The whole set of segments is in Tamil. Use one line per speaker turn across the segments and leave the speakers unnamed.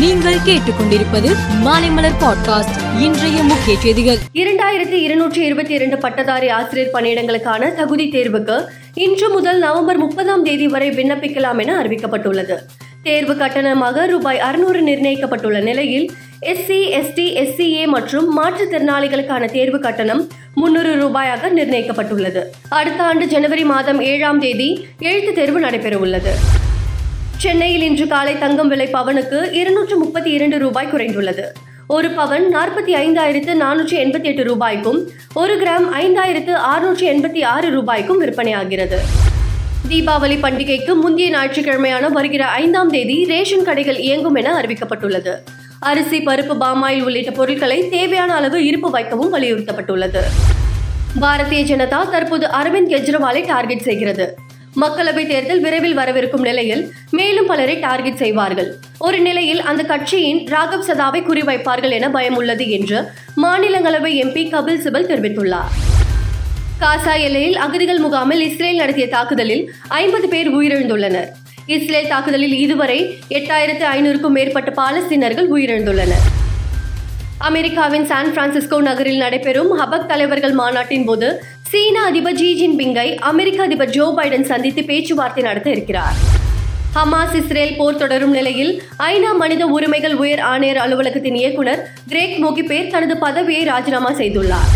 நீங்கள் கேட்டுக்கொண்டிருப்பது மாலைமலர் பாட்காஸ்ட். இன்றைய முக்கிய செய்திகள்.
இரண்டாயிரத்தி இருநூற்றி இருபத்தி இரண்டு பட்டதாரி ஆசிரியர் பணியிடங்களுக்கான தகுதி தேர்வுக்கு இன்று முதல் நவம்பர் முப்பதாம் தேதி வரை விண்ணப்பிக்கலாம் என அறிவிக்கப்பட்டுள்ளது. தேர்வு கட்டணமாக ரூபாய் அறுநூறு நிர்ணயிக்கப்பட்டுள்ள நிலையில் எஸ்சி எஸ்டி எஸ்சிஏ மற்றும் மாற்றுத்திறனாளிகளுக்கான தேர்வு கட்டணம் முன்னூறு ரூபாயாக நிர்ணயிக்கப்பட்டுள்ளது. அடுத்த ஆண்டு ஜனவரி மாதம் ஏழாம் தேதி எழுத்து தேர்வு நடைபெறவுள்ளது. சென்னையில் இன்று காலை தங்கம் விலை பவனுக்கு இருநூற்று முப்பத்தி இரண்டு ரூபாய் குறைந்துள்ளது. ஒரு பவன் நாற்பத்தி ஐந்தாயிரத்து நானூற்றி எண்பத்தி எட்டு ரூபாய்க்கும் ஒரு கிராம் ஐந்தாயிரத்து அறுநூற்றி எண்பத்தி ஆறு ரூபாய்க்கும் விற்பனையாகிறது. தீபாவளி பண்டிகைக்கு முந்தைய ஞாயிற்றுக்கிழமையான வருகிற ஐந்தாம் தேதி ரேஷன் கடைகள் இயங்கும் என அறிவிக்கப்பட்டுள்ளது. அரிசி பருப்பு பாமாயில் உள்ளிட்ட பொருட்களை தேவையான அளவு இருப்பு வைக்கவும் வலியுறுத்தப்பட்டுள்ளது. பாரதிய ஜனதா தற்போது அரவிந்த் கெஜ்ரிவாலை டார்கெட் செய்கிறது. மக்களவை தேர்தல் விரைவில் வரவிருக்கும் நிலையில் மேலும் பலரை டார்கெட் செய்வார்கள். ஒரு நிலையில் அந்த கட்சியின் ராகவ் சதாவை குறிவைப்பார்கள் என பயம் உள்ளது என்று மாநிலங்களவை எம்பி கபில் சிபல் தெரிவித்துள்ளார். காசா எல்லையில் அகதிகள் முகாமில் இஸ்ரேல் நடத்திய தாக்குதலில் ஐம்பது பேர் உயிரிழந்துள்ளனர். இஸ்ரேல் தாக்குதலில் இதுவரை எட்டாயிரத்து ஐநூறுக்கும் மேற்பட்ட பாலஸ்தீனர்கள் உயிரிழந்துள்ளனர். அமெரிக்காவின் சான் பிரான்சிஸ்கோ நகரில் நடைபெறும் ஹபக் தலைவர்கள் மாநாட்டின் போது சீன அதிபர் ஜி ஜின்பிங்கை அமெரிக்க அதிபர் ஜோ பைடன் சந்தித்து பேச்சுவார்த்தை நடத்த இருக்கிறார். ஹமாஸ் இஸ்ரேல் போர் தொடரும் நிலையில் ஐநா மனித உரிமைகள் உயர் ஆணையர் அலுவலகத்தின் இயக்குனர் கிரேக் மோகிபேர் தனது பதவியை ராஜினாமா செய்துள்ளார்.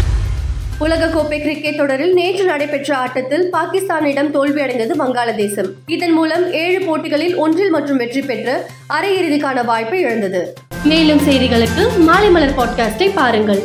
உலகக்கோப்பை கிரிக்கெட் தொடரில் நேற்று நடைபெற்ற ஆட்டத்தில் பாகிஸ்தானிடம் தோல்வியடைந்தது வங்காளதேசம். இதன் மூலம் ஏழு போட்டிகளில் ஒன்றில் மற்றும் வெற்றி பெற்று அரையிறுதிக்கான வாய்ப்பை இழந்தது. மேலும் செய்திகளுக்கு மாலை மலர் பாட்காஸ்டை பாருங்கள்.